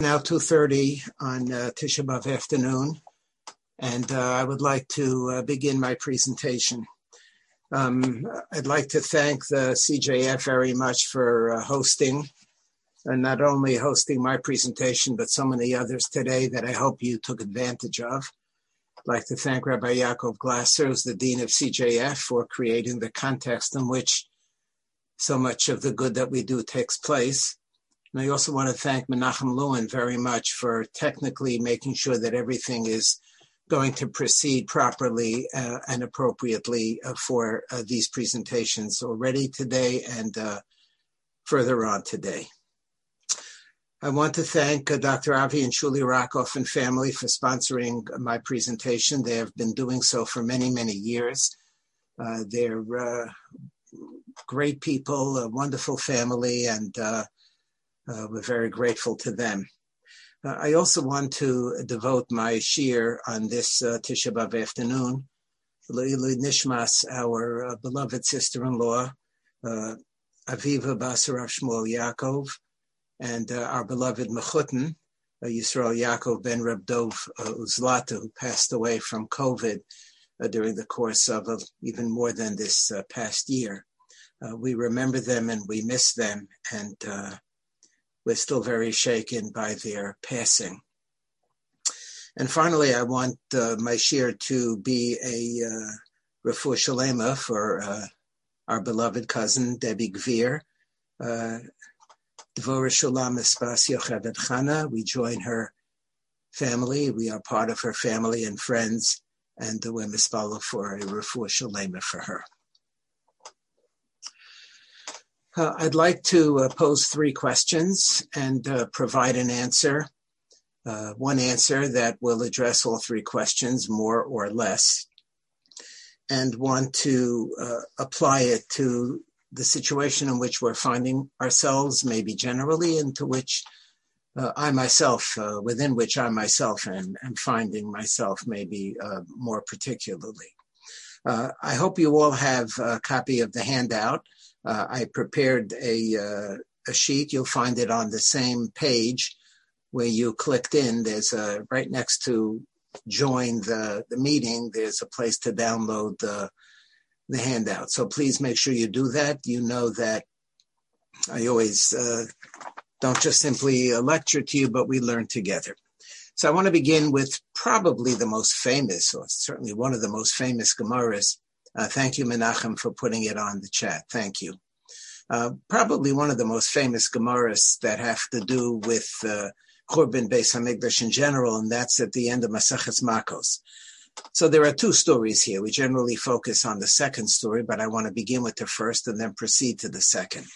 now 2.30 on uh, Tisha B'Av afternoon, and uh, I would like to uh, begin my presentation. Um, I'd like to thank the CJF very much for uh, hosting, and not only hosting my presentation, but so many others today that I hope you took advantage of. I'd like to thank Rabbi Yaakov Glasser, who's the Dean of CJF, for creating the context in which so much of the good that we do takes place. And I also want to thank Menachem Lewin very much for technically making sure that everything is going to proceed properly uh, and appropriately uh, for uh, these presentations already today and uh, further on today. I want to thank uh, Dr. Avi and Shuli Rakoff and family for sponsoring my presentation. They have been doing so for many, many years. Uh, they're great people, a wonderful family, and uh, we're very grateful to them. Uh, I also want to devote my shir on this uh, Tisha B'Av afternoon, Leilu Nishmas, our uh, beloved sister-in-law, uh, Aviva Basarav Shmuel Yaakov, and uh, our beloved Mechutin, Yisrael Yaakov ben Reb Dov uh, Uzlata, who passed away from COVID during the course of even more than this past year. we remember them and we miss them, and we're still very shaken by their passing. And finally, I want uh, my share to be a uh, refuah shalema for uh, our beloved cousin Debbie Gvir. Uh, Dvorah Shulam Espas Yocheved Chana. We join her family. We are part of her family and friends, and we're mispala for a refuah shalema for her. Uh, I'd like to uh, pose three questions and uh, provide an answer. Uh, one answer that will address all three questions, more or less, and want to uh, apply it to the situation in which we're finding ourselves, maybe generally, into which uh, I myself, within which I myself am, am finding myself, maybe more particularly. I hope you all have a copy of the handout. Uh, I prepared a, uh, a sheet. You'll find it on the same page where you clicked in. There's a right next to join the, the meeting. There's a place to download the the handout. So please make sure you do that. You know that I always uh, don't just simply lecture to you, but we learn together. So I want to begin with probably the most famous, or certainly one of the most famous Gemaras uh, thank you, Menachem, for putting it on the chat. Thank you. Uh, probably one of the most famous Gemaras that have to do with uh, Churban Beis Hamikdash in general, and that's at the end of Maseches Makos. So there are two stories here. We generally focus on the second story, but I want to begin with the first and then proceed to the second.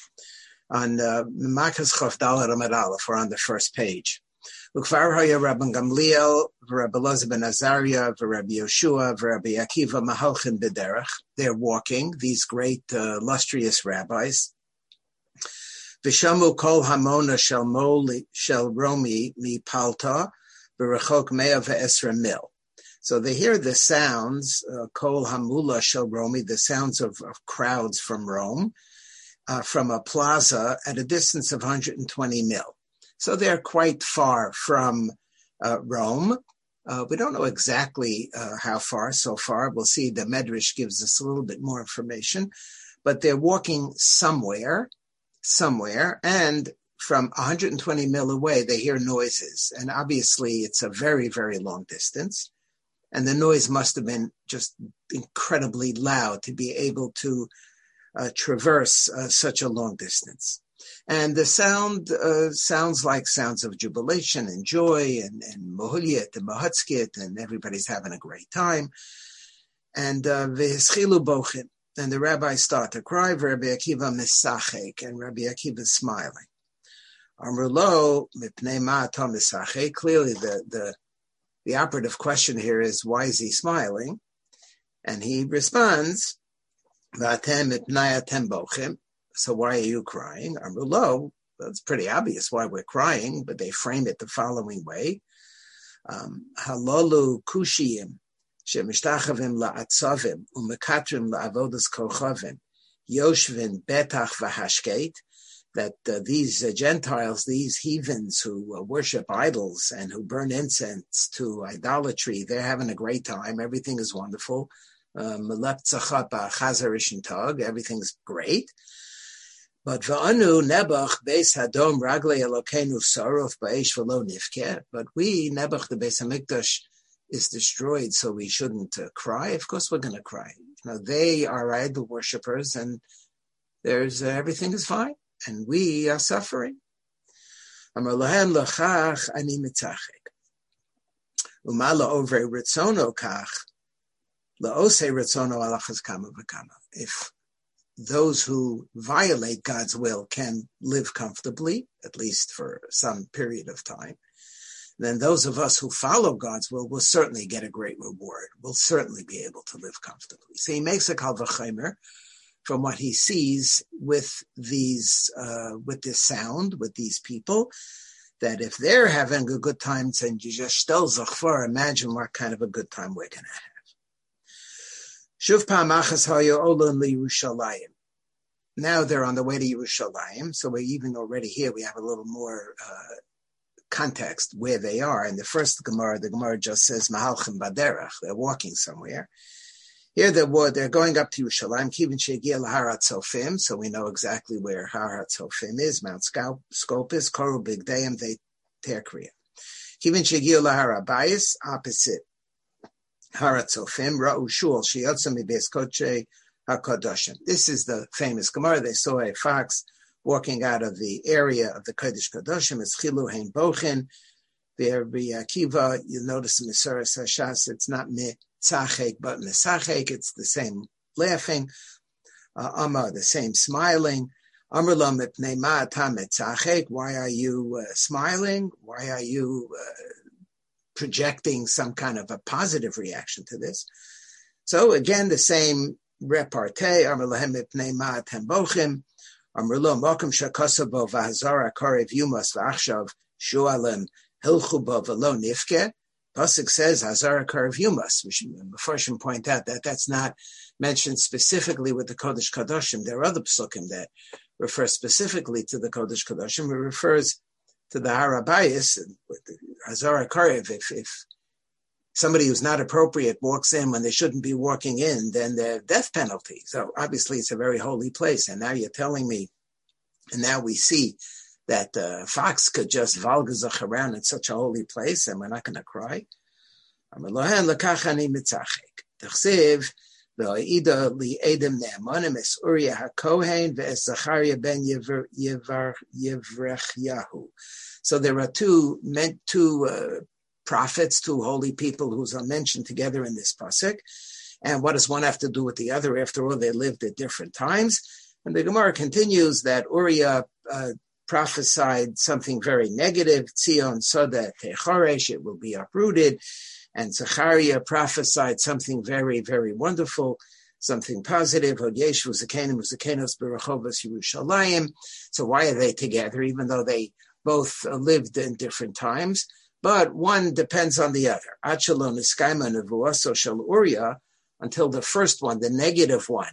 On uh, Makos Chof Dalar Aleph, or on the first page. Ukvar haya Rabban Gamliel, Rabbi Elazar ben Azariah, Rabbi Yoshua, Rabbi Akiva Mahalchin Bederach. They're walking, these great uh, illustrious rabbis. Vishamu kol hamona shel romi mi palta, v'rechok mea ve'esra mil. So they hear the sounds, kol hamula shel romi, the sounds of, of crowds from Rome, uh, from a plaza at a distance of 120 mil. So they're quite far from uh, Rome. Uh, we don't know exactly uh, how far so far. We'll see. The Medrash gives us a little bit more information, but they're walking somewhere, somewhere, and from 120 mil away, they hear noises, and obviously it's a very, very long distance, and the noise must have been just incredibly loud to be able to uh, traverse uh, such a long distance and the sound uh, sounds like sounds of jubilation and joy and and mohuliet and mohatskit and everybody's having a great time. And uh, bochim, and the rabbis start to cry. Rabbi Akiva misachek, and Rabbi Akiva is smiling. Amrulo mipnei ma'ato misachek. Clearly, the the the operative question here is why is he smiling? And he responds, "V'atem mipnei atem bochim." So why are you crying? Amrulo, that's pretty obvious why we're crying, but they frame it the following way. Um, Halalu kushiyim shemishtachavim la'atzavim umekatrim la'avodas kochavim yoshvin betach v'hashkeit that uh, these uh, Gentiles, these heathens who uh, worship idols and who burn incense to idolatry, they're having a great time. Everything is wonderful. Um, everything's great. But v'anu nebach beis hadom ragle elokenu sarov ba'esh v'lo nifke. But we nebach the beis hamikdash is destroyed, so we shouldn't uh, cry. Of course, we're going to cry. You know, they are idol worshippers, and there's uh, everything is fine and we are suffering. Amar ani mitzachek. Umala over ritzono kach, laose ritzono alachas kama v'kama. If those who violate God's will can live comfortably, at least for some period of time, then those of us who follow God's will will certainly get a great reward. We'll certainly be able to live comfortably. So he makes a kal v'chaymer from what he sees with these, uh, with this sound, with these people, that if they're having a good time, then you just imagine what kind of a good time we're going to have. Shuv pa'amachas olon li Now they're on the way to Yerushalayim, so we're even already here. We have a little more uh, context where they are. In the first Gemara, the Gemara just says Mahalchim Baderach. They're walking somewhere. Here they're, they're going up to Yerushalayim, Kivin Shegia Laharat Sofim, so we know exactly where Harat Sofim is, Mount Scopus, Koru Big Dayim, they Terkria. Kivin Shegia Laharat opposite Harat Sofim, Ra'u HaKadoshim. This is the famous Gemara. They saw a fox walking out of the area of the Kodesh Kadoshim. It's Chilu Hein Bochin. There, Akiva, you notice in Misaras Hashas, it's not me tzachek, but mesachek, it's the same laughing. Uh, Amma, the same smiling. Why are you uh, smiling? Why are you uh, projecting some kind of a positive reaction to this? So again, the same repartee. Amr lahem mipnei ma tembochim. Amr lo mokum shakosabo v'hazara korev yumas v'achshav shualim hilchu bo v'lo nifke. Pasuk says Hazara Karav Yumas. First point out that that's not mentioned specifically with the Kodesh Kadoshim. There are other psukim that refer specifically to the Kodesh Kadoshim. It refers to the Harabayas Hazara Karav. If, if somebody who's not appropriate walks in when they shouldn't be walking in, then the death penalty. So obviously it's a very holy place. And now you're telling me, and now we see that uh, fox could just valgazach around in such a holy place and we're not going to cry. V'ha'ida li'edim ne'amanim es Uriah HaKohen ve'es Zachariah ben Yevrechiahu. So there are two, meant two uh, prophets, two holy people who's are mentioned together in this pasuk. And what does one have to do with the other? After all, they lived at different times. And the Gemara continues that Uriah uh, prophesied something very negative. Tzion soda techoresh, it will be uprooted. And Zechariah prophesied something very, very wonderful, something positive. Hodyeshu Zakenim Zakenos Berachovas Yerushalayim. So why are they together, even though they both lived in different times? But one depends on the other. Achalon Iskaima Nevuaso Shal Uriah, until the first one, the negative one,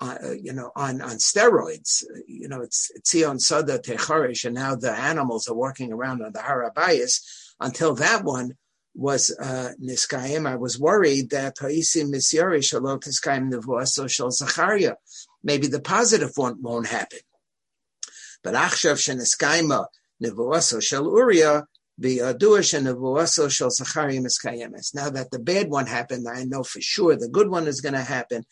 uh, you know, on, on steroids. You know, it's Tzion Sada Techarish, and now the animals are walking around on the Harabayas. Until that one was uh, Niskayim, I was worried that Haisim Misyari Shalot Niskayim Nevuaso Shal Zacharia. Maybe the positive one won't happen. But Achshav Sheniskayima Nevuaso Shal Uriah, the Aduash and Nevuaso Shal Zacharia Miskayemes. Now that the bad one happened, I know for sure the good one is going to happen.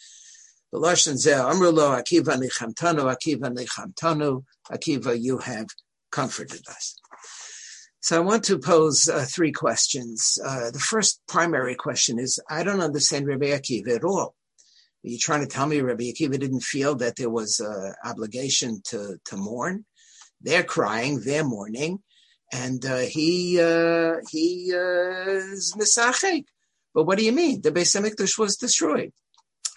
The Lashon Zeh Amrulo Akiva Nichamtanu, Akiva Nichamtanu, Akiva, you have comforted us. So I want to pose uh, three questions. Uh, the first primary question is, I don't understand Rabbi Akiva at all. Are you trying to tell me Rabbi Akiva didn't feel that there was an obligation to, to mourn? They're crying, they're mourning, and uh, he uh, he uh, is misachek. But what do you mean? The Beis Hamikdash was destroyed.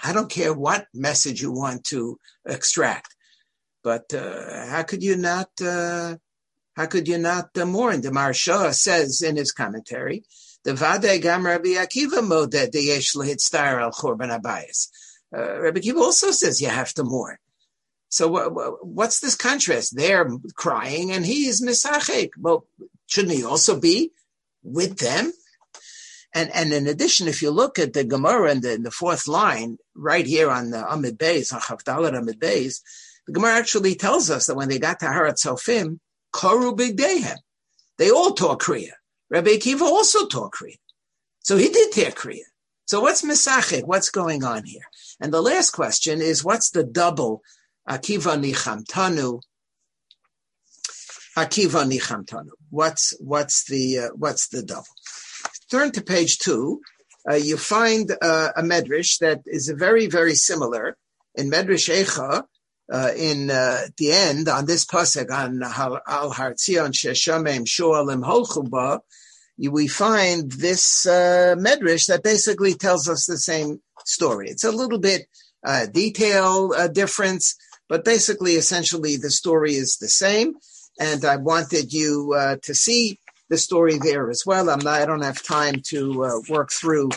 I don't care what message you want to extract, but uh, how could you not? How could you not mourn? The Maharsha says in his commentary, "The Vade Gam Rabbi Akiva moded deyesh lehitztar al chorban abayis." Uh, Rabbi Akiva also says you have to mourn. So what's this contrast? They're crying and he is misachik. Well, shouldn't he also be with them? And, and in addition, if you look at the Gemara in the, in the fourth line, right here on the Amid Beis, on Chavdalat Amid Beis, the Gemara actually tells us that when they got to Harat Sofim, Koru Bigdehem, they all taught Kriya. Rabbi Akiva also taught Kriya. So he did tear Kriya. So what's Misachik? What's going on here? And the last question is, what's the double Akiva Nichamtanu? Akiva Nichamtanu. What's what's the uh, what's the double? Turn to page two. Uh, you find uh, a medrash that is very very similar in Medrash Echa. Uh, in uh, the end, on this pasuk on Al Sheshamem Shoalim Holchuba, we find this uh, medrash that basically tells us the same story. It's a little bit uh, detail uh, difference, but basically, essentially, the story is the same. And I wanted you uh, to see the story there as well. I'm not, I don't have time to uh, work through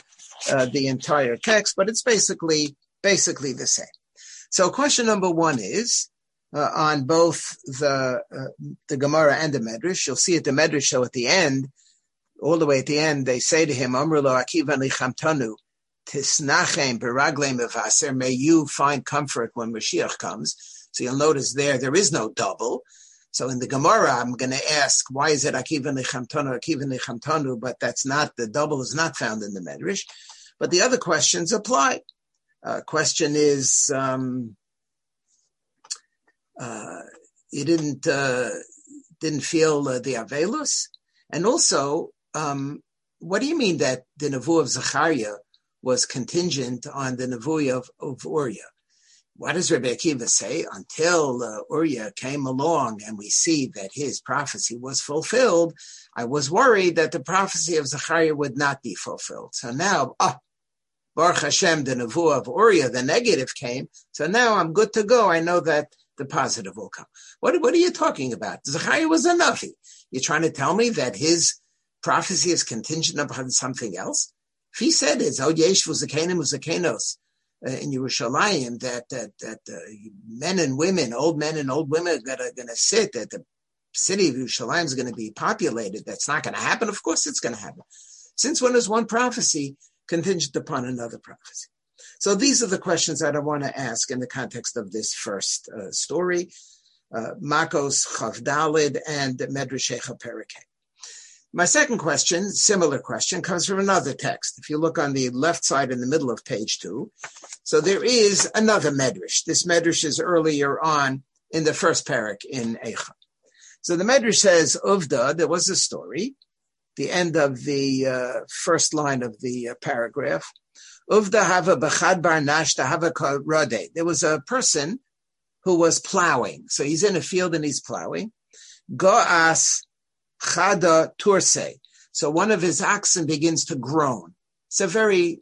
uh, the entire text, but it's basically basically the same. So, question number one is uh, on both the uh, the Gemara and the Medrash. You'll see at the Medrash, so at the end, all the way at the end, they say to him, "Amrlo akiva lichamtanu." Tisnachem beraglem evaser. May you find comfort when Mashiach comes. So you'll notice there, there is no double. So in the Gemara, I'm going to ask, why is it Akiva Nichamtanu, Akiva Nichamtanu, but that's not, the double is not found in the Medrash. But the other questions apply. Uh, question is, um, uh, you didn't, uh, didn't feel the Avelus? And also, um, what do you mean that the Nevu of Zechariah was contingent on the Nevu of, of what does Rebbe Akiva say? Until uh, Uriah came along and we see that his prophecy was fulfilled, I was worried that the prophecy of Zechariah would not be fulfilled. So now, ah, Baruch Hashem, the Nevuah of Uriah, the negative came. So now I'm good to go. I know that the positive will come. What, what are you talking about? Zechariah was a Navi. You're trying to tell me that his prophecy is contingent upon something else? If he said it's, oh, Yesh was a Canaan was a Kanos uh, in Yerushalayim that that that uh, men and women, old men and old women, are going to sit. That the city of Yerushalayim is going to be populated. That's not going to happen. Of course, it's going to happen. Since when is one prophecy contingent upon another prophecy? So these are the questions that I want to ask in the context of this first uh, story, uh, Makos Chavdalid and Medrashecha Perikeh. My second question, similar question, comes from another text. If you look on the left side in the middle of page two, so there is another medrash. This medrash is earlier on in the first parak in Eicha. So the medrash says, Uvda, there was a story, the end of the uh, first line of the uh, paragraph. Hava b'chad hava. There was a person who was plowing. So he's in a field and he's plowing. Go'as Chada Turse. So one of his oxen begins to groan. It's a very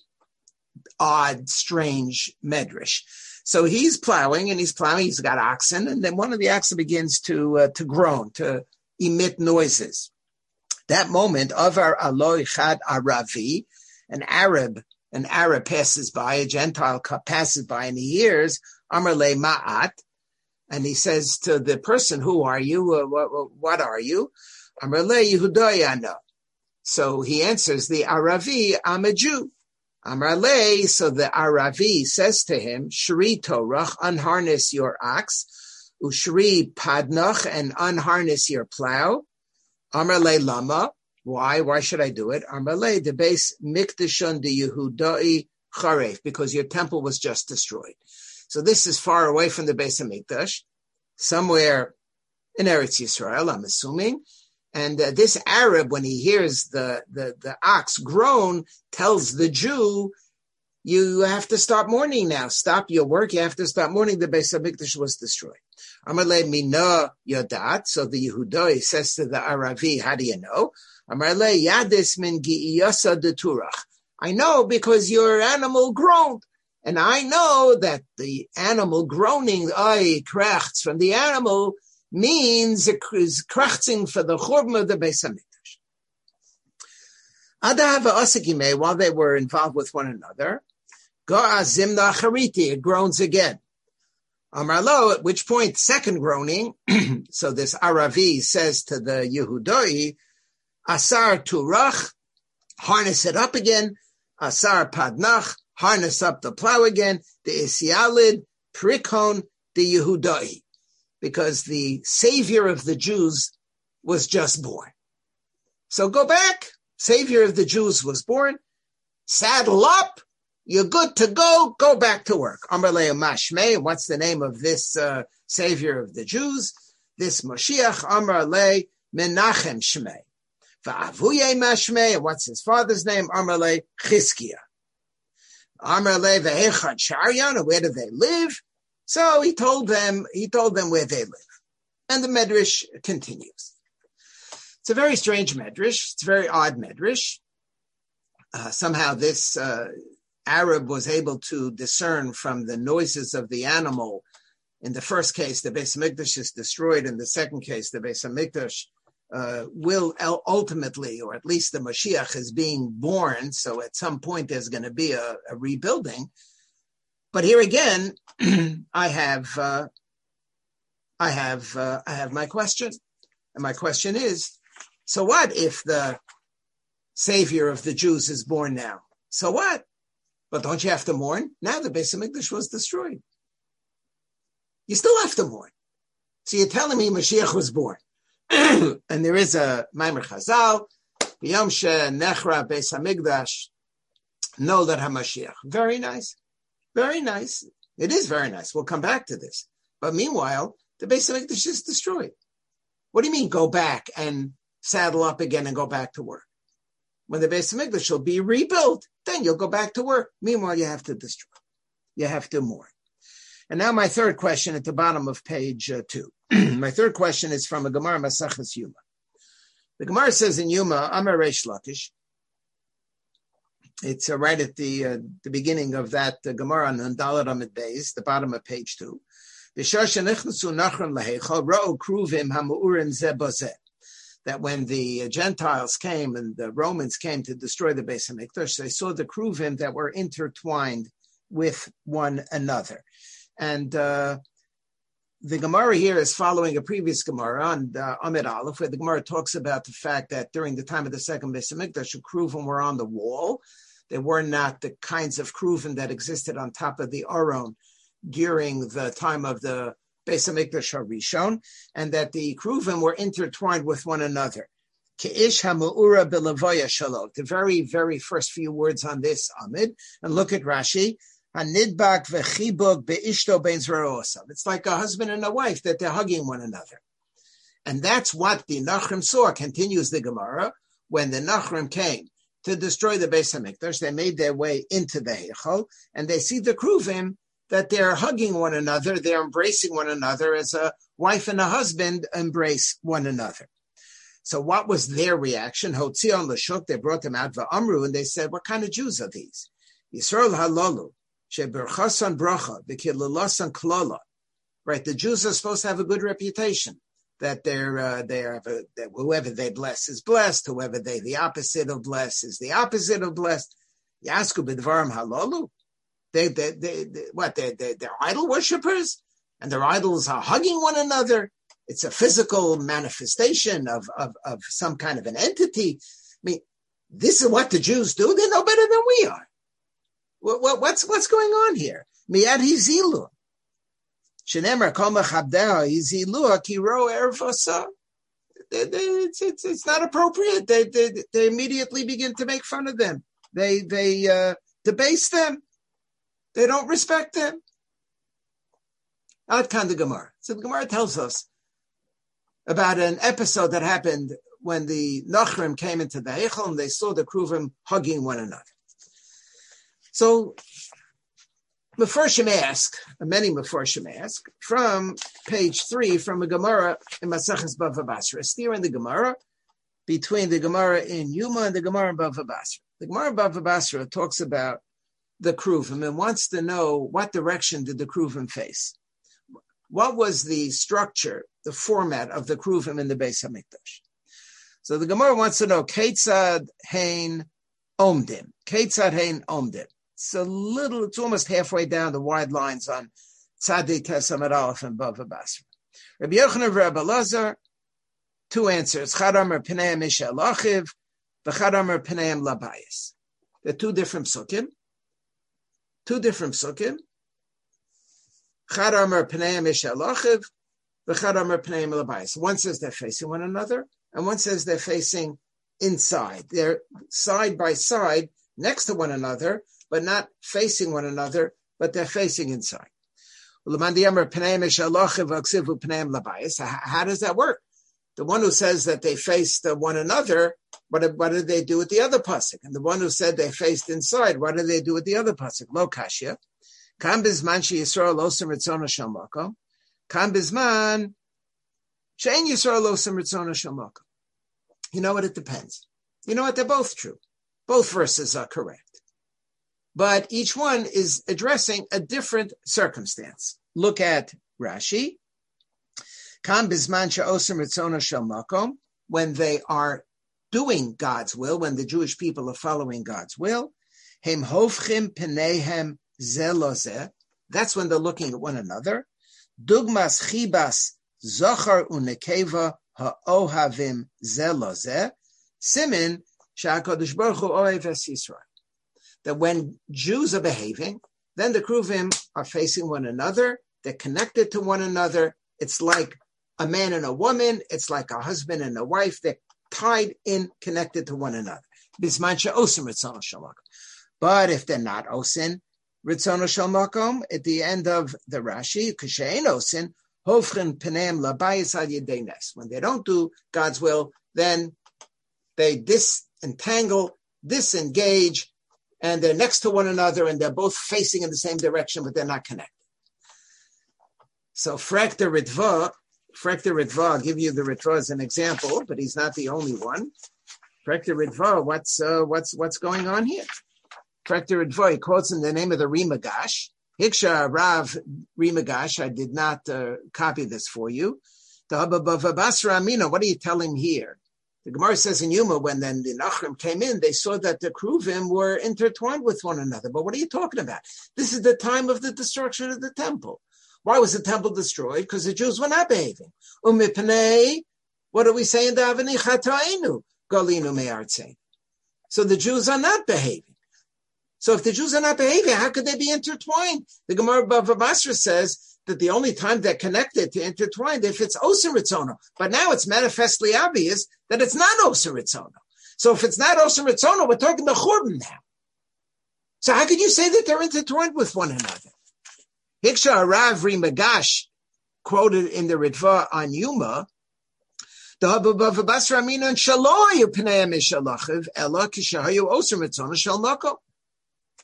odd, strange medrash. So he's plowing and he's plowing. He's got oxen, and then one of the oxen begins to uh, to groan, to emit noises. That moment, Avar Aloi Chad Aravi, an Arab, an Arab passes by, a Gentile passes by, and he hears Amarle Ma'at, and he says to the person, "Who are you? Uh, what, what are you?" Amrle Yehudayana. So he answers the Aravi, I'm a Jew. Amrale, so the Aravi says to him, Shri Torah, unharness your ox, Ushri Padnach, and unharness your plow. Lama, why? Why should I do it? Amrale, the base Mikdashon de Yehudai Charef, because your temple was just destroyed. So this is far away from the base of Mikdash, somewhere in Eretz Yisrael, I'm assuming. And uh, this Arab, when he hears the, the, the ox groan, tells the Jew, you have to stop mourning now. Stop your work. You have to stop mourning. The Beis Hamikdash was destroyed. Amarle mina yadat. So the Yehudoi says to the Aravi, how do you know? Amarle yadis min gi'iyasa deturach. I know because your animal groaned. And I know that the animal groaning, ay, krachts from the animal means krachting for the churban of the Beis Hamikdash. Adahava while they were involved with one another, Ga'azimna Chariti, it groans again. Amarlo, at which point, second groaning, so this Aravi says to the Yehudoi, Asar Turach, harness it up again, Asar Padnach, harness up the plow again, the Isialid, Prikon, the Yehudoi, because the savior of the Jews was just born. So go back, savior of the Jews was born, saddle up, you're good to go. Go back to work. Amrle Mashme. What's the name of this uh, savior of the Jews? This Moshiach. Amrle Menachem Shmei. Va'avuye Mashme. What's his father's name? Amrle Chizkiah. Amrle Ve'echad Sharyan. Where do they live? So he told them. He told them where they live. And the medrash continues. It's a very strange medrash. It's a very odd medrash. Uh, somehow this uh, Arab was able to discern from the noises of the animal. In the first case, the Beis Hamikdash is destroyed. In the second case, the Beis Hamikdash uh, will ultimately, or at least the Mashiach is being born. So at some point, there's going to be a, a, rebuilding. But here again, I have, uh, I have, uh, I have my question, and my question is: So what if the Savior of the Jews is born now? So what? But don't you have to mourn? Now the Beis Hamikdash was destroyed. You still have to mourn. So you're telling me Mashiach was born. and there is a Maimer Chazal, Yom Nechra Beis Hamikdash, know that HaMashiach. Very nice. Very nice. It is very nice. We'll come back to this. But meanwhile, the Beis Hamikdash is destroyed. What do you mean go back and saddle up again and go back to work? When the base of Hamikdash will be rebuilt, then you'll go back to work. Meanwhile, you have to destroy. You have to mourn. And now my third question at the bottom of page uh, two. my third question is from a Gemara Masachas Yuma. The Gemara says in Yuma, Amar Reish Lakish. It's uh, right at the uh, the beginning of that uh, Gemara on Dalet Amid Beis, the bottom of page two. Kruvim that when the Gentiles came and the Romans came to destroy the Beis Hamikdash, they saw the Kruvim that were intertwined with one another. And uh, the Gemara here is following a previous Gemara on uh, Amid Aleph, where the Gemara talks about the fact that during the time of the second Beis Hamikdash, the Kruvim were on the wall. They were not the kinds of Kruvim that existed on top of the Aron during the time of the Beis Harishon, and that the Kruvim were intertwined with one another. Ke'ish shalot. The very, very first few words on this Amid, and look at Rashi. Hanidbak v'chibuk be'ishto It's like a husband and a wife that they're hugging one another. And that's what the Nachrim saw, continues the Gemara, when the Nachrim came to destroy the Beis Hamikdash, they made their way into the Heichal, and they see the Kruvim that they're hugging one another, they're embracing one another as a wife and a husband embrace one another. So what was their reaction? Hotzion Lashuk, they brought them out Amru, and they said, what kind of Jews are these? Yisrael Halalu, Sheberchasan Bracha, Vikilalasan Klala. Right, the Jews are supposed to have a good reputation. That they're uh, they are that whoever they bless is blessed, whoever they the opposite of bless is the opposite of blessed. Yasku b'dvarim halalu. They, they, they, they what? They, they, they're idol worshippers, and their idols are hugging one another. It's a physical manifestation of, of, of some kind of an entity. I mean, this is what the Jews do. They know better than we are. What, what, what's what's going on here? Miyad hizilu. Shenemer kol mechabdeha hizilu kiro ervasa. It's, it's, it's not appropriate. They, they, they immediately begin to make fun of them. They, they uh, debase them. They don't respect them. Ad Kan the Gemara. So the Gemara tells us about an episode that happened when the Nachrim came into the Heichel and they saw the Kruvim hugging one another. So Mefarshim ask, many Mefarshim ask, from page three, from a Gemara in Maseches Bava Basra, steer in the Gemara between the Gemara in Yuma and the Gemara in Bava Basra. The Gemara in Bava Basra talks about the Kruvim and wants to know what direction did the Kruvim face. What was the structure, the format of the Kruvim in the Beis Hamikdash? So the Gemara wants to know Ketzad Hain Omdim. Ketzad Hain Omdim. It's a little, it's almost halfway down the wide lines on Tzadi Tesamad Aleph and Bava Basra. Rabbi Yochanan Rabbi Lazar, two answers. Chadamer Pneim Isha Lachiv, V'chadamer Pneim Labayis. They're two different psukim. Two different psukim. Chadamer Pneim Isha Lachiv, V'chadamer Pneim Labayis. One says they're facing one another, and one says they're facing inside. They're side by side next to one another, but not facing one another, but they're facing inside. How does that work? The one who says that they faced uh, one another, what, what did they do with the other pasuk? And the one who said they faced inside, what did they do with the other pasuk? Lo kashya. Kam bizman she Yisrael losem ritzona shel makom. Kam bizman shein Yisrael losem ritzona shel makom. You know what? It depends. You know what? They're both true. Both verses are correct but each one is addressing a different circumstance. Look at Rashi. When they are doing God's will, when the Jewish people are following God's will, that's when they're looking at one another. Dugmas chibas zochar unekeva ha'ohavim. Simin baruch hu Yisrael that when Jews are behaving, then the Kruvim are facing one another. They're connected to one another. It's like a man and a woman. It's like a husband and a wife. They're tied in, connected to one another. But if they're not osin, Ritzono Shalmakom, at the end of the Rashi, Kashain osin, Penem Labayis. When they don't do God's will, then they disentangle, disengage, and they're next to one another and they're both facing in the same direction, but they're not connected. So Frekta Ritva, Frekta Ritva, I'll give you the Ritva as an example, but he's not the only one. Frekta Ritva, what's uh, what's what's going on here? Frekta Ritva, he quotes in the name of the Ri Migash. Hiksha Rav Ri Migash, I did not uh, copy this for you. Basra Amina, what are you telling here? The Gemara says in Yuma, when then the Nachrim came in, they saw that the Kruvim were intertwined with one another. But what are you talking about? This is the time of the destruction of the temple. Why was the temple destroyed? Because the Jews were not behaving. Umipnei, what do we say in the Chatainu? Galinu. So the Jews are not behaving. So if the Jews are not behaving, how could they be intertwined? The Gemara Bava Basra says that the only time they're connected to intertwined if it's Osa But now it's manifestly obvious that it's not Osa So if it's not Osa we're talking the Churban now. So how could you say that they're intertwined with one another? Hiksha Rav Migash quoted in the Ritva on Yuma, the Basra Amina and Shaloyu Pneim Ella Kishahayu Osa Ritzona Shal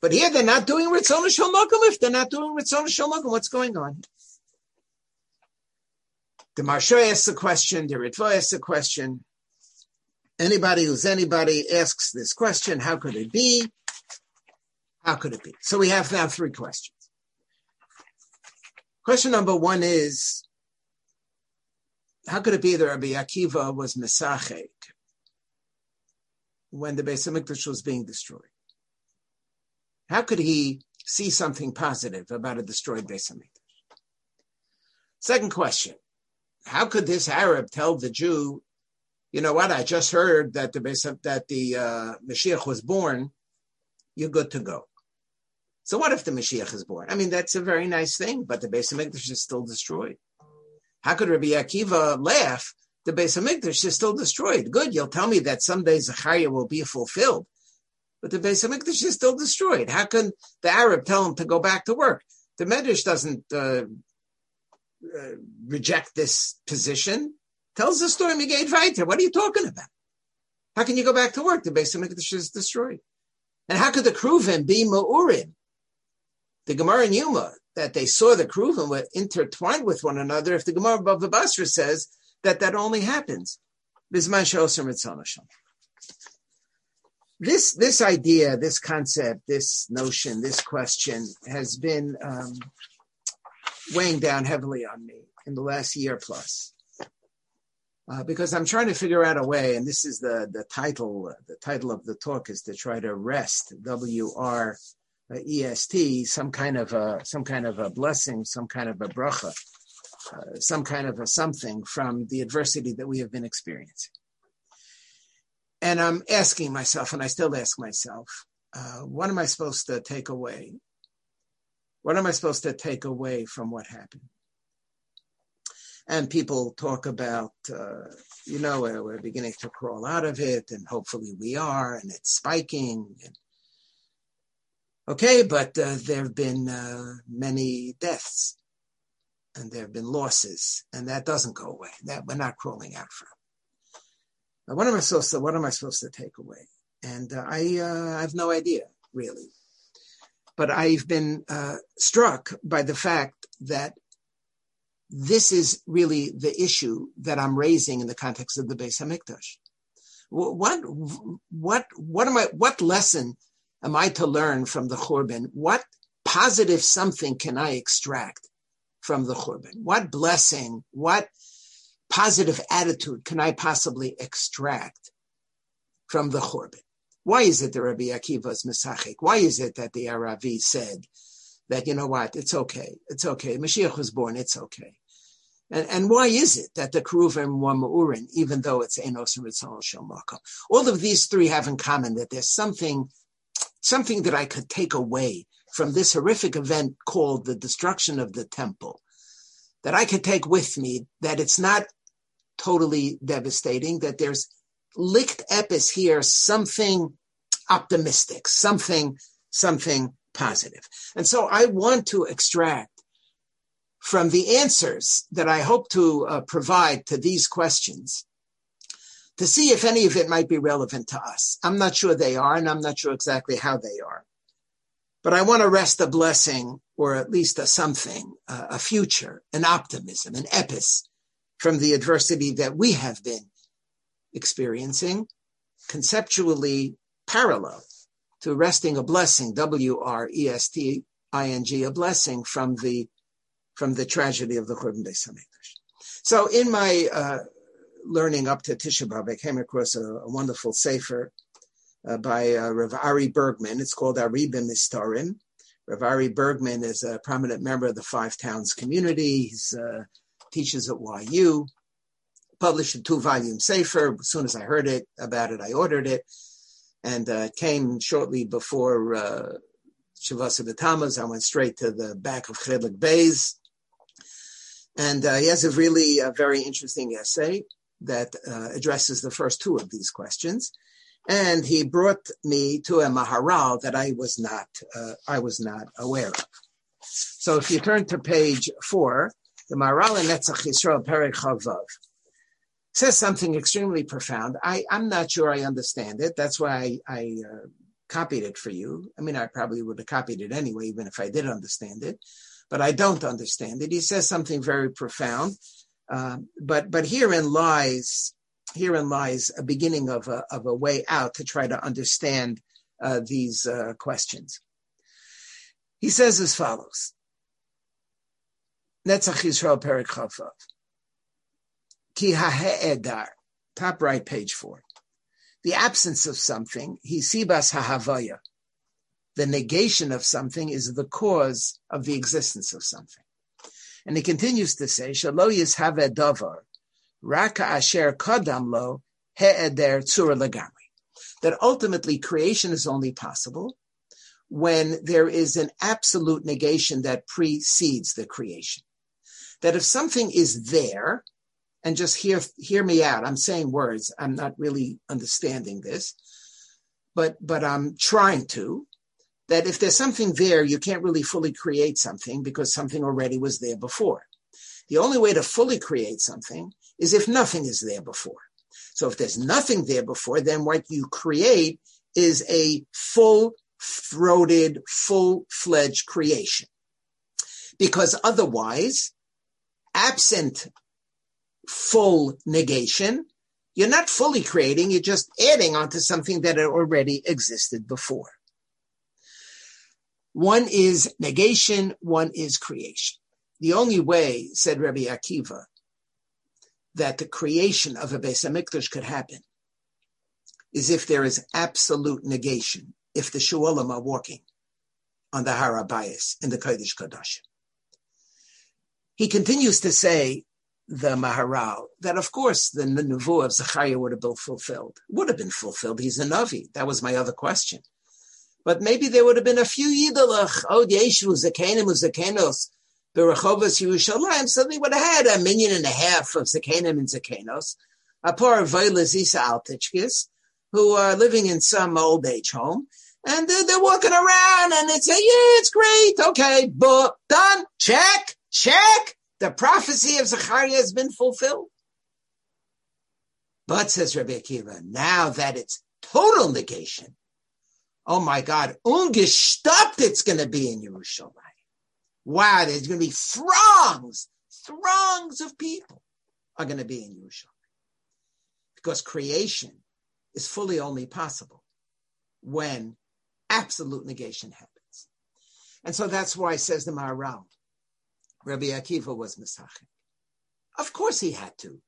but here they're not doing Ritzon Makom. If they're not doing Ritzon Makom, what's going on? The Maharsha asks the question, the Ritva asks the question. Anybody who's anybody asks this question, how could it be? How could it be? So we have now three questions. Question number one is, how could it be that Rabbi Akiva was Mesachek when the Beis Hamikdash was being destroyed? How could he see something positive about a destroyed Beis Hamikdash? Second question: How could this Arab tell the Jew, you know what? I just heard that the Beis, that the uh, Mashiach was born. You're good to go. So what if the Mashiach is born? I mean, that's a very nice thing, but the Beis Hamikdash is still destroyed. How could Rabbi Akiva laugh? The Beis Hamikdash is still destroyed. Good, you'll tell me that someday Zechariah will be fulfilled but the Beis Hamikdash is still destroyed. How can the Arab tell him to go back to work? The Medrash doesn't uh, uh, reject this position. Tells the story Migate Vaita. What are you talking about? How can you go back to work? The Beis Hamikdash is destroyed. And how could the Kruvim be Ma'urim? The Gemara in Yuma, that they saw the Kruvim were intertwined with one another, if the Gemara above the Basra says that that only happens. This this idea, this concept, this notion, this question has been um, weighing down heavily on me in the last year plus. Uh, because I'm trying to figure out a way, and this is the the title. The title of the talk is to try to wrest W R uh, est, some kind of a some kind of a blessing, some kind of a bracha, uh, some kind of a something from the adversity that we have been experiencing. And I'm asking myself, and I still ask myself, uh, what am I supposed to take away? What am I supposed to take away from what happened? And people talk about, uh, you know, we're, we're, beginning to crawl out of it, and hopefully we are, and it's spiking. And, okay, but uh, there have been uh, many deaths, and there have been losses, and that doesn't go away. That we're not crawling out from. Now, what am I supposed to? What am I supposed to take away? And uh, I, uh, I have no idea really, but I've been uh, struck by the fact that this is really the issue that I'm raising in the context of the Beis Hamikdash. What, what, what am I, what lesson am I to learn from the Churban? What positive something can I extract from the Churban? What blessing, what positive attitude can I possibly extract from the Churban? Why is it that Rabbi Akiva is Mesachik? Why is it that the Aravi said that, you know what, it's okay, it's okay. Mashiach was born, it's okay. And, and why is it that the Keruvim were Ma'urin, even though it's Enos and Ritzal Shalmaka? All of these three have in common that there's something, something that I could take away from this horrific event called the destruction of the temple, that I could take with me, that it's not totally devastating, that there's licht epis here, something optimistic, something, something positive. And so I want to extract from the answers that I hope to uh, provide to these questions to see if any of it might be relevant to us. I'm not sure they are, and I'm not sure exactly how they are. But I want to rest a blessing, or at least a something, a future, an optimism, an epis from the adversity that we have been experiencing, conceptually parallel to resting a blessing, W R E S T I N G, a blessing from the from the tragedy of the Churban Beis Hamikdash. So in my uh, learning up to Tisha B'av, I came across a, a wonderful sefer uh, by uh, Rav Ari Bergman. It's called Aribim Istarim. Rav Ari Bergman is a prominent member of the Five Towns community. He uh, teaches at YU. Published a two-volume sefer. As soon as I heard it about it, I ordered it, and uh, it came shortly before uh, Shavasa B'Tamaz. I went straight to the back of Chelik Beis and uh, he has a really uh, very interesting essay that uh, addresses the first two of these questions. And he brought me to a Maharal that I was not uh, I was not aware of. So if you turn to page four, the Maharal in Netzach Yisrael Perek Chavav says something extremely profound. I, I'm not sure I understand it. That's why I, I uh, copied it for you. I mean, I probably would have copied it anyway, even if I did understand it but I don't understand it. He says something very profound, uh, but but herein lies herein lies a beginning of a of a way out to try to understand uh, these uh, questions. He says as follows: Netzach Yisrael Perik Chafav Ki ha'edar, top right, page four. The absence of something, he sibas hahavaya, the negation of something is the cause of the existence of something. And he continues to say, Shalo yishave davar, raka asher kadam lo he'eder tzura legamri. That ultimately creation is only possible when there is an absolute negation that precedes the creation. That if something is there, and just hear hear me out, I'm saying words, I'm not really understanding this, but but I'm trying to that if there's something there, you can't really fully create something because something already was there before. The only way to fully create something is if nothing is there before. So if there's nothing there before, then what you create is a full throated, full fledged creation. Because otherwise, absent full negation, you're not fully creating, you're just adding onto something that already existed before. One is negation, one is creation. The only way, said Rabbi Akiva, that the creation of a Beis Hamikdash could happen is if there is absolute negation, if the Shuolim are walking. on the Harabayas in the Kodesh Kodesh. He continues to say, the Maharal, that of course the Nevuah of Zechariah would have been fulfilled. Would have been fulfilled. He's a Navi. That was my other question. But maybe there would have been a few Yidalach, oh, Yeshu, Zakenim, Zakenos, Berachovas, Yerushalayim, they would have had a million and a half of Zakenim and Zakenos, a poor Vailas Altichkis, who are living in some old age home, and they're, they're walking around and they say, yeah, it's great. Okay, but done. Check, check. The prophecy of Zechariah has been fulfilled. But says Rabbi Akiva, now that it's total negation, oh my God, ungestoppt it's going to be in Jerusalem. Wow, there's going to be throngs, throngs of people are going to be in Jerusalem. Because creation is fully only possible when absolute negation happens. And so that's why, says the Maharal, Rabbi Akiva was Mesachik. Of course he had to.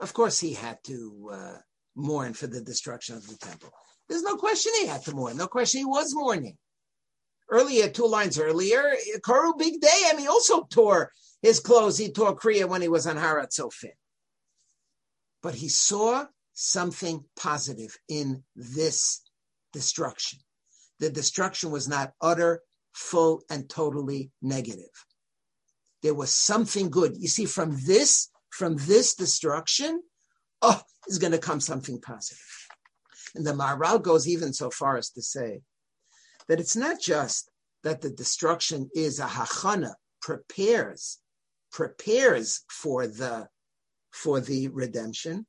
Of course he had to uh, mourn for the destruction of the temple. There's no question he had to mourn. No question he was mourning. Earlier, uh, two lines earlier, Karu Big Day, and he also tore his clothes. He tore Kriya when he was on Har HaTzofim. But he saw something positive in this destruction. The destruction was not utter, full, and totally negative. There was something good. You see, from this, from this destruction, oh, is going to come something positive. And the Maharal goes even so far as to say that it's not just that the destruction is a hachana, prepares, prepares for the for the redemption,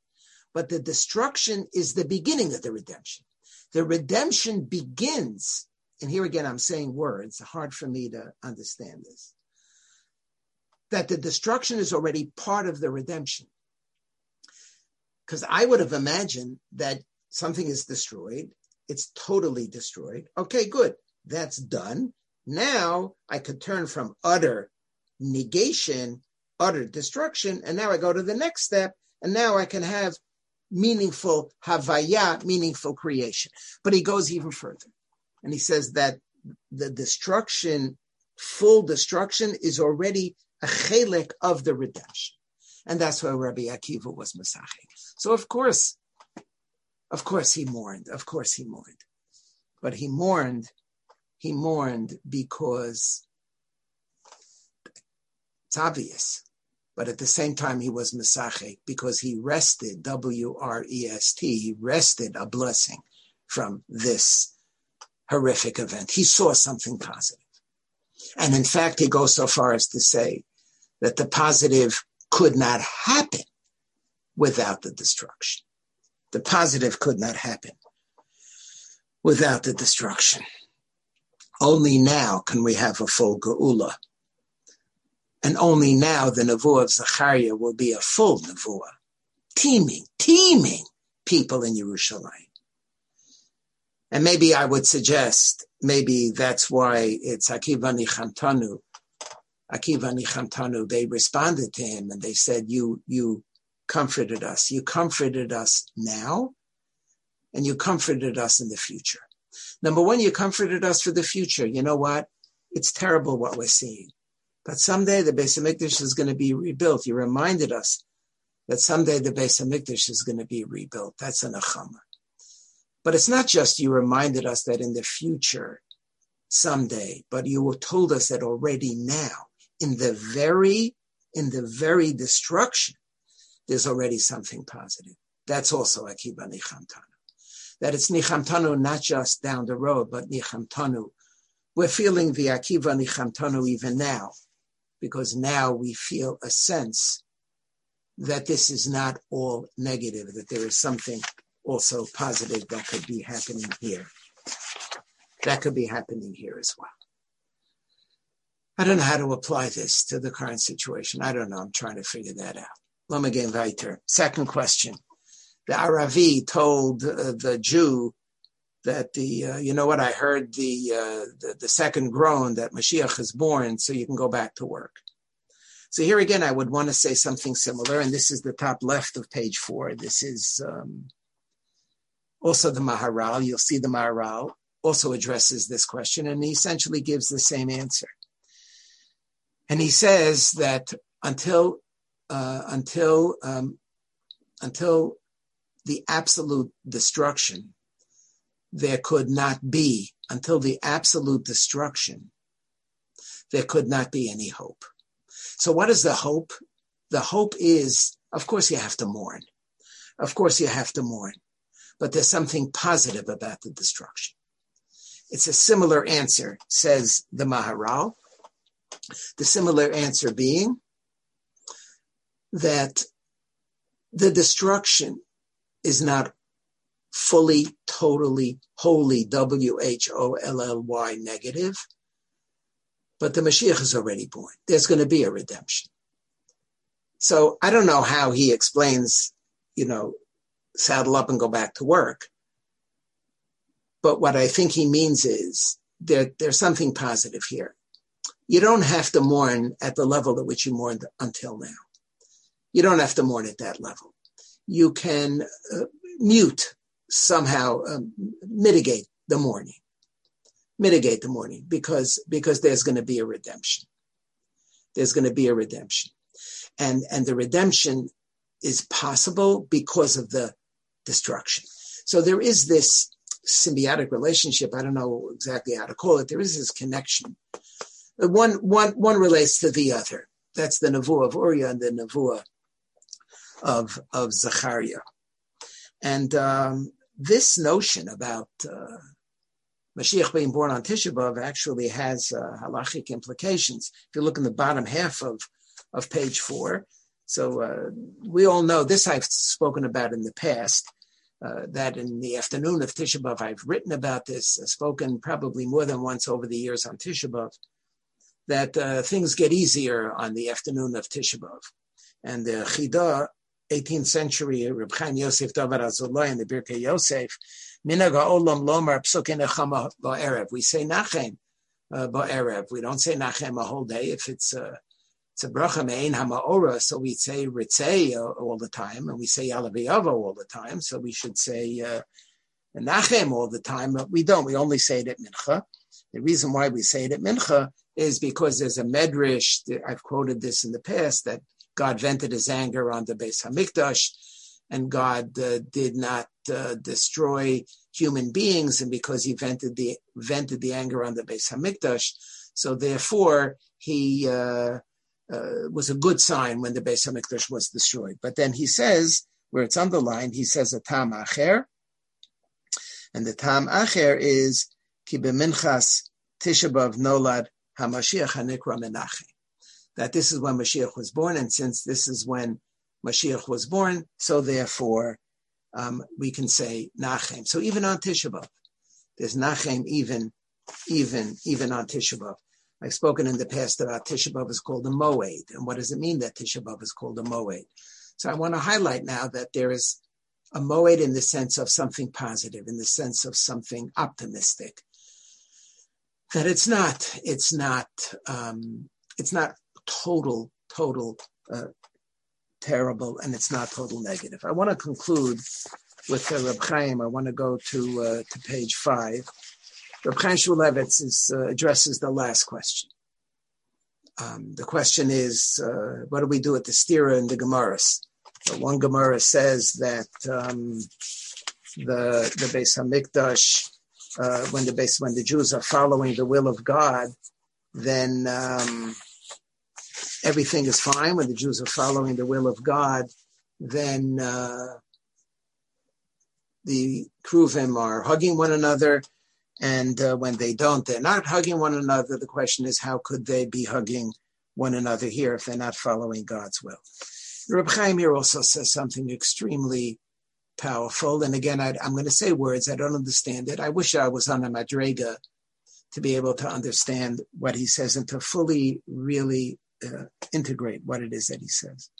but the destruction is the beginning of the redemption. The redemption begins, and here again I'm saying words, hard for me to understand this. That the destruction is already part of the redemption. Because I would have imagined that something is destroyed, it's totally destroyed. Okay, good. That's done. Now I could turn from utter negation, utter destruction, and now I go to the next step, and now I can have meaningful havaya, meaningful creation. But he goes even further. And he says that the destruction, full destruction, is already a chelik of the redemption. And that's why Rabbi Akiva was Masachik. So of course, of course he mourned. Of course he mourned. But he mourned, he mourned because it's obvious but at the same time he was Mesachek because he rested, W-R-E-S-T, he rested a blessing from this horrific event. He saw something positive. And in fact, he goes so far as to say that the positive could not happen without the destruction. The positive could not happen without the destruction. Only now can we have a full geula and only now the Nevuah of Zachariah will be a full Nevuah, teeming, teeming people in Yerushalayim. And maybe I would suggest, maybe that's why it's Akiva Nichamtanu. Akiva Nichamtanu, they responded to him and they said, you, you comforted us. You comforted us now and you comforted us in the future. Number one, you comforted us for the future. You know what? It's terrible what we're seeing. But someday the Beis Hamikdash is going to be rebuilt. You reminded us that someday the Beis Hamikdash is going to be rebuilt. That's an achama. But it's not just you reminded us that in the future, someday, but you told us that already now, in the very, in the very destruction, there's already something positive. That's also Akiva Nichamtanu. That it's Nichamtanu not just down the road, but Nichamtanu. We're feeling the Akiva Nichamtanu even now because now we feel a sense that this is not all negative, that there is something also positive that could be happening here. That could be happening here as well. I don't know how to apply this to the current situation. I don't know. I'm trying to figure that out. Lomagain weiter. Second question. The Aravi told uh, the Jew that the uh, you know what I heard the, uh, the, the second groan that Mashiach is born, so you can go back to work. So here again, I would want to say something similar, and this is the top left of page four. This is um, also the Maharal. You'll see the Maharal also addresses this question, and he essentially gives the same answer. And he says that until uh, until um, until the absolute destruction, there could not be until the absolute destruction, there could not be any hope. So, what is the hope? The hope is, of course, you have to mourn. Of course, you have to mourn, but there's something positive about the destruction. It's a similar answer, says the Maharal. The similar answer being that the destruction is not fully, totally, wholly, W H O L L Y negative, but the Mashiach is already born. There's going to be a redemption. So I don't know how he explains, you know, saddle up and go back to work. But what I think he means is there, there's something positive here. You don't have to mourn at the level at which you mourned until now. You don't have to mourn at that level. You can uh, mute somehow, um, mitigate the mourning, mitigate the mourning because because there's going to be a redemption. There's going to be a redemption, and and the redemption is possible because of the destruction. So there is this symbiotic relationship. I don't know exactly how to call it. There is this connection. One, one, one relates to the other. That's the Navua of Uriah and the Nevuah of, of Zachariah. And um, this notion about uh, Mashiach being born on Tisha B'Av actually has uh, halachic implications. If you look in the bottom half of, of page four, so uh, we all know this I've spoken about in the past uh, that in the afternoon of Tisha B'Av, I've written about this, uh, spoken probably more than once over the years on Tisha B'Av, that uh, things get easier on the afternoon of Tisha B'Av. And the Chida, 18th century, Reb Chaim Yosef David Azulay and the Birkei Yosef, Minaga Olam Lomar Psukin Echama Ba'erev. We say Nachem uh, Ba'erev. We don't say Nachem a whole day if it's uh, it's a bracha mein hamaora, so we say ritzei all the time, and we say yalaviyavo all the time. So we should say uh, nachem all the time, but we don't. We only say it at mincha. The reason why we say it at mincha is because there's a medrash. I've quoted this in the past that God vented His anger on the Beis Hamikdash, and God uh, did not uh, destroy human beings, and because He vented the vented the anger on the Beis Hamikdash, so therefore He uh, uh, was a good sign when the Beis Hamikdash was destroyed. But then he says, where it's underlined, he says a tam acher, and the tam acher is ki tishabav nolad hamashiach hanikra menachem. That this is when Mashiach was born, and since this is when Mashiach was born, so therefore um, we can say Nachem. So even on Tisha there's Nachem even, even, even on Tisha I've spoken in the past about Tisha B'Av is called a Moed. And what does it mean that Tisha B'Av is called a Moed? So I want to highlight now that there is a Moed in the sense of something positive, in the sense of something optimistic. That it's not, it's not, um, it's not total, total uh, terrible, and it's not total negative. I want to conclude with uh, Reb Chaim. I want to go to uh, to page five. Reb Chaim Shmulevitz is, uh, addresses the last question. Um, the question is, uh, what do we do with the stira and the Gemaras? So one Gemara says that um, the the Beis Hamikdash, uh, when the base when the Jews are following the will of God, then um, everything is fine. When the Jews are following the will of God, then uh, the Kruvim are hugging one another and uh, when they don't, they're not hugging one another. The question is, how could they be hugging one another here if they're not following God's will? Reb Chaim here also says something extremely powerful. And again, I, am going to say words. I don't understand it. I wish I was on a madrega to be able to understand what he says and to fully, really uh, integrate what it is that he says.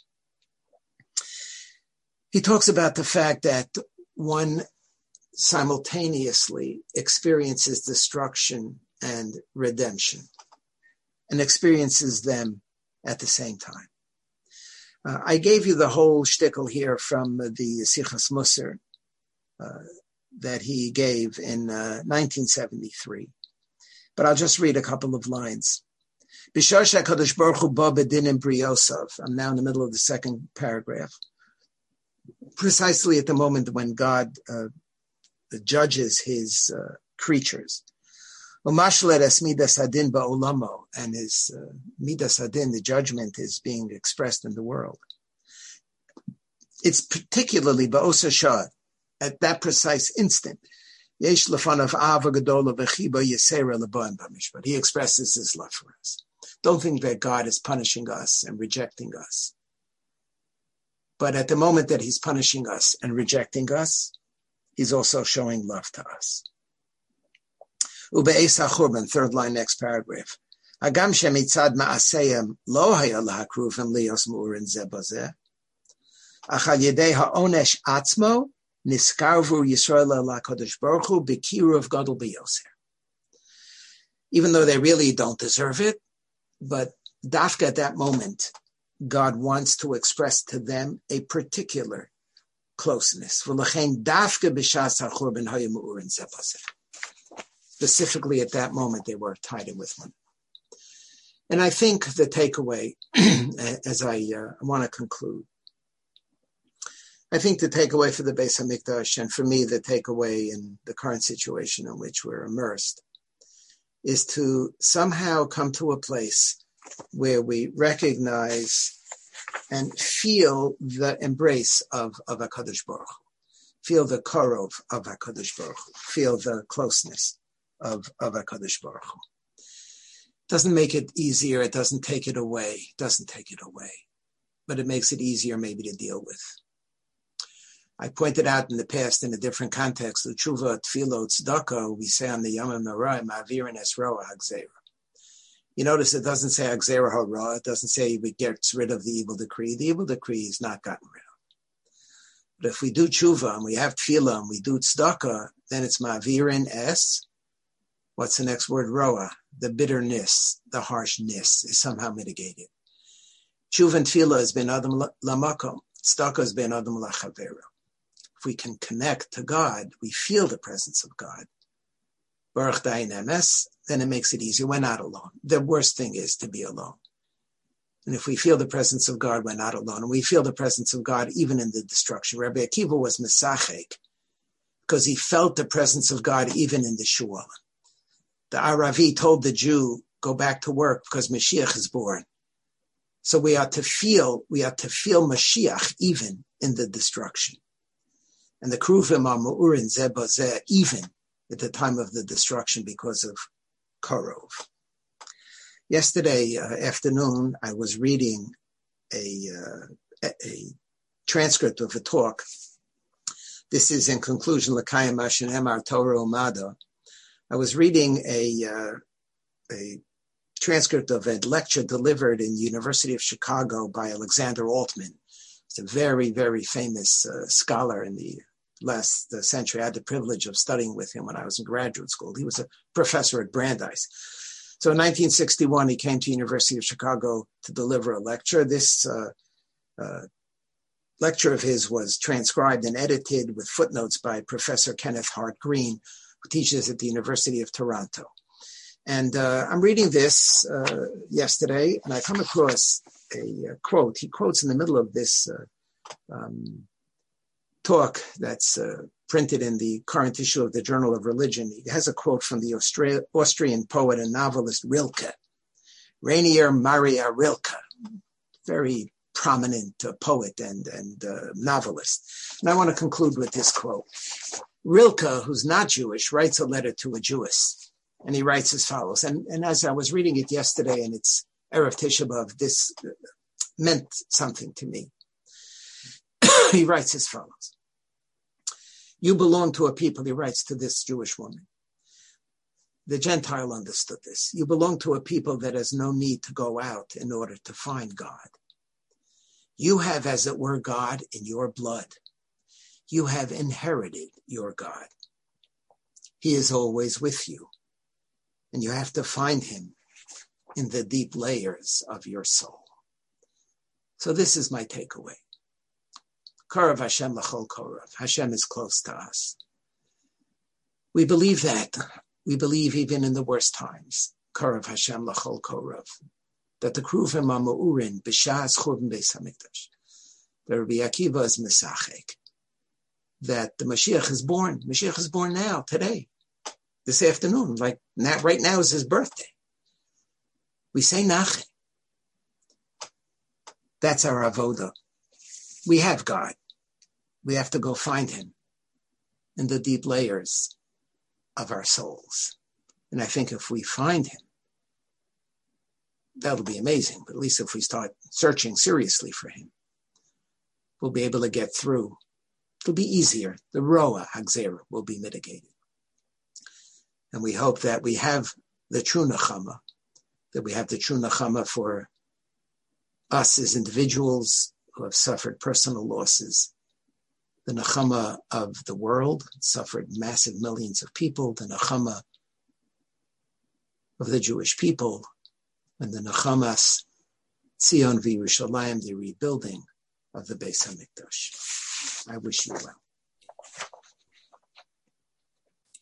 He talks about the fact that one simultaneously experiences destruction and redemption and experiences them at the same time. Uh, I gave you the whole shtickle here from the Sichas Musar, uh, that he gave in uh, 1973. But I'll just read a couple of lines. I'm now in the middle of the second paragraph. Precisely at the moment when God uh, judges his uh, creatures. And his uh, midas hadin, the judgment, is being expressed in the world. It's particularly ba'osa shah, at that precise instant. He expresses his love for us. Don't think that God is punishing us and rejecting us. But at the moment that he's punishing us and rejecting us, he's also showing love to us. HaChurban, third line, next paragraph. Hagam shemitzad ma'aseyem lo haya lahakruvim mu'urin yedei ha'onesh atzmo niskarvu Yisrael LaKadosh Baruch Hu gadol. Even though they really don't deserve it, but dafka at that moment, God wants to express to them a particular closeness. Specifically at that moment they were tied in with one. And I think the takeaway, as I uh, want to conclude, I think the takeaway for the Beis Hamikdash, and for me the takeaway in the current situation in which we're immersed, is to somehow come to a place where we recognize and feel the embrace of, of HaKadosh Baruch feel the korov of HaKadosh Baruch feel the closeness of, of HaKadosh Baruch Hu. Doesn't make it easier, it doesn't take it away, it doesn't take it away, but it makes it easier maybe to deal with. I pointed out in the past in a different context, the tshuva tfilo tzedakah, we say on the Yom Marah, ma'avir and esroa hagzera. You notice it doesn't say hagzera hara, it doesn't say we get rid of the evil decree. The evil decree is not gotten rid of. But if we do tshuva and we have tefillah and we do tzedakah, then it's ma'avirin es what's the next word? Roa. The bitterness, the harshness is somehow mitigated. Shuv and tefillah has been adam lamakom. Staka has been adam lachavera. If we can connect to God, we feel the presence of God. Baruch emes, then it makes it easier. We're not alone. The worst thing is to be alone. And if we feel the presence of God, we're not alone. And we feel the presence of God even in the destruction. Rabbi Akiva was Mesachek because he felt the presence of God even in the Shualim the Aravi told the Jew, go back to work because Mashiach is born. So we are to feel, we are to feel Mashiach even in the destruction. And the Kruvim are Mu'urin Zebazeh even at the time of the destruction because of Korov. Yesterday uh, afternoon, I was reading a, uh, a transcript of a talk. This is in conclusion, Lakayim Ashenem Ar Torah Umada, I was reading a uh, a transcript of a lecture delivered in University of Chicago by Alexander Altmann. He's a very, very famous uh, scholar in the last uh, century. I had the privilege of studying with him when I was in graduate school. He was a professor at Brandeis. So in 1961, he came to University of Chicago to deliver a lecture. This uh, uh, lecture of his was transcribed and edited with footnotes by Professor Kenneth Hart Green, teaches at the University of Toronto. And uh, I'm reading this uh, yesterday, and I come across a, a, quote. He quotes in the middle of this uh, um, talk that's uh, printed in the current issue of the Journal of Religion. He has a quote from the Austria- Austrian poet and novelist Rilke, Rainer Maria Rilke, very prominent uh, poet and, and uh, novelist. And I want to conclude with this quote. Rilke, who's not Jewish, writes a letter to a Jewess, and he writes as follows. And, and as I was reading it yesterday, and it's Erev Tisha this meant something to me. he writes as follows. You belong to a people, he writes to this Jewish woman. The Gentile understood this. You belong to a people that has no need to go out in order to find God. You have, as it were, God in your blood you have inherited your God. He is always with you, and you have to find him in the deep layers of your soul. So this is my takeaway. Karav Hashem lachol korav. Hashem is close to us. We believe that. We believe even in the worst times. Karav Hashem lachol korav. That the kruvim ma'urin b'shas churban beis hamikdash. The Rabbi Akiva is misachek. That the Mashiach is born. Mashiach is born now, today, this afternoon. Like now, right now is his birthday. We say nache. That's our avoda. We have God. We have to go find him in the deep layers of our souls. And I think if we find him, that'll be amazing. But at least if we start searching seriously for him, we'll be able to get through. It'll be easier. The Roa Hagzera will be mitigated. And we hope that we have the true Nachama, that we have the true Nachama for us as individuals who have suffered personal losses, the Nachama of the world, suffered massive millions of people, the Nachama of the Jewish people, and the Nachamas Tzion V'Yerushalayim, the rebuilding of the Beis Hamikdash. I wish you well.